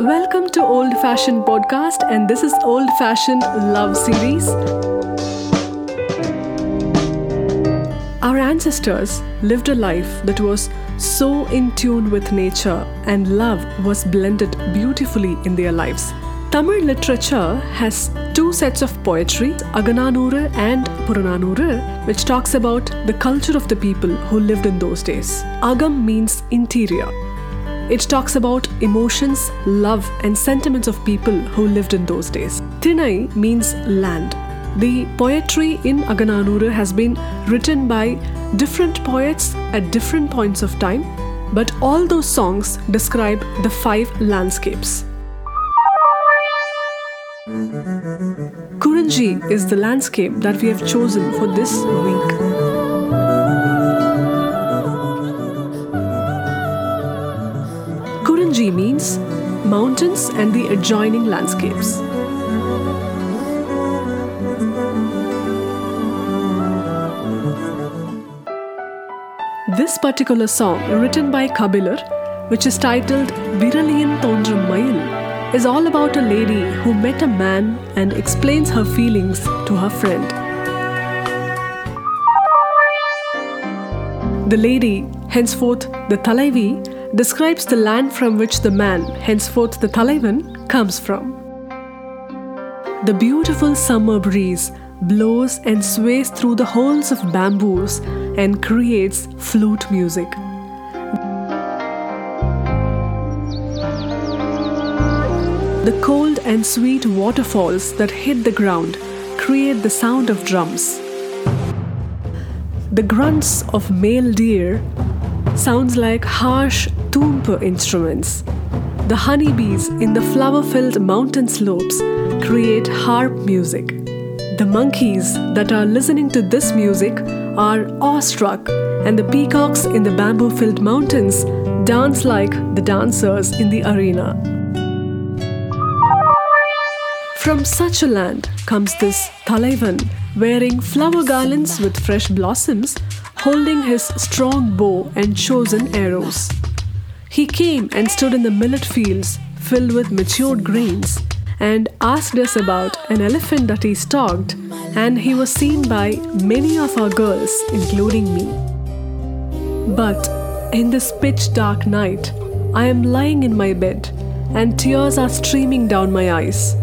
Welcome to Old Fashioned Podcast, and this is Old Fashioned Love Series. Our ancestors lived a life that was so in tune with nature, and love was blended beautifully in their lives. Tamil literature has two sets of poetry, Aganaanooru and Purananuru, which talks about the culture of the people who lived in those days. Agam means interior. It talks about emotions, love, and sentiments of people who lived in those days. Tinai means land. The poetry in Aganaanooru has been written by different poets at different points of time, but all those songs describe the five landscapes. Kurinji is the landscape that we have chosen for this week. Kurinji means mountains and the adjoining landscapes. This particular song, written by Kabilar, which is titled Viraliyan Tondrum Mayil, is all about a lady who met a man and explains her feelings to her friend. The lady, henceforth the Talaivi, describes the land from which the man, henceforth the Talaivan, comes from. The beautiful summer breeze blows and sways through the holes of bamboos and creates flute music. The cold and sweet waterfalls that hit the ground create the sound of drums. The grunts of male deer sounds like harsh tumpa instruments. The honeybees in the flower filled mountain slopes create harp music. The monkeys that are listening to this music are awestruck, and the peacocks in the bamboo filled mountains dance like the dancers in the arena. From such a land comes this Talaivan wearing flower garlands with fresh blossoms, holding his strong bow and chosen arrows. He came and stood in the millet fields filled with matured grains and asked us about an elephant that he stalked, and he was seen by many of our girls, including me. But in this pitch dark night, I am lying in my bed, and tears are streaming down my eyes.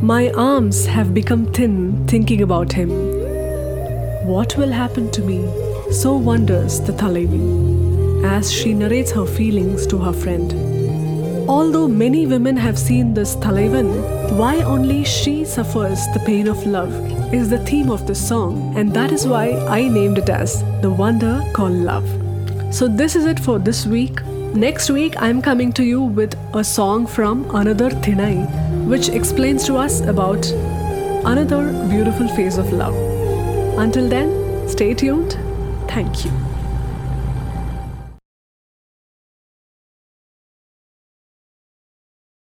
My arms have become thin thinking about him. What will happen to me? So wonders the Talaivi as she narrates her feelings to her friend. Although many women have seen this Talaivan, why only she suffers the pain of love is the theme of this song, and that is why I named it as The Wonder Called Love. So, this is it for this week. Next week, I'm coming to you with a song from another Thinai, which explains to us about another beautiful phase of love. Until then, stay tuned. Thank you.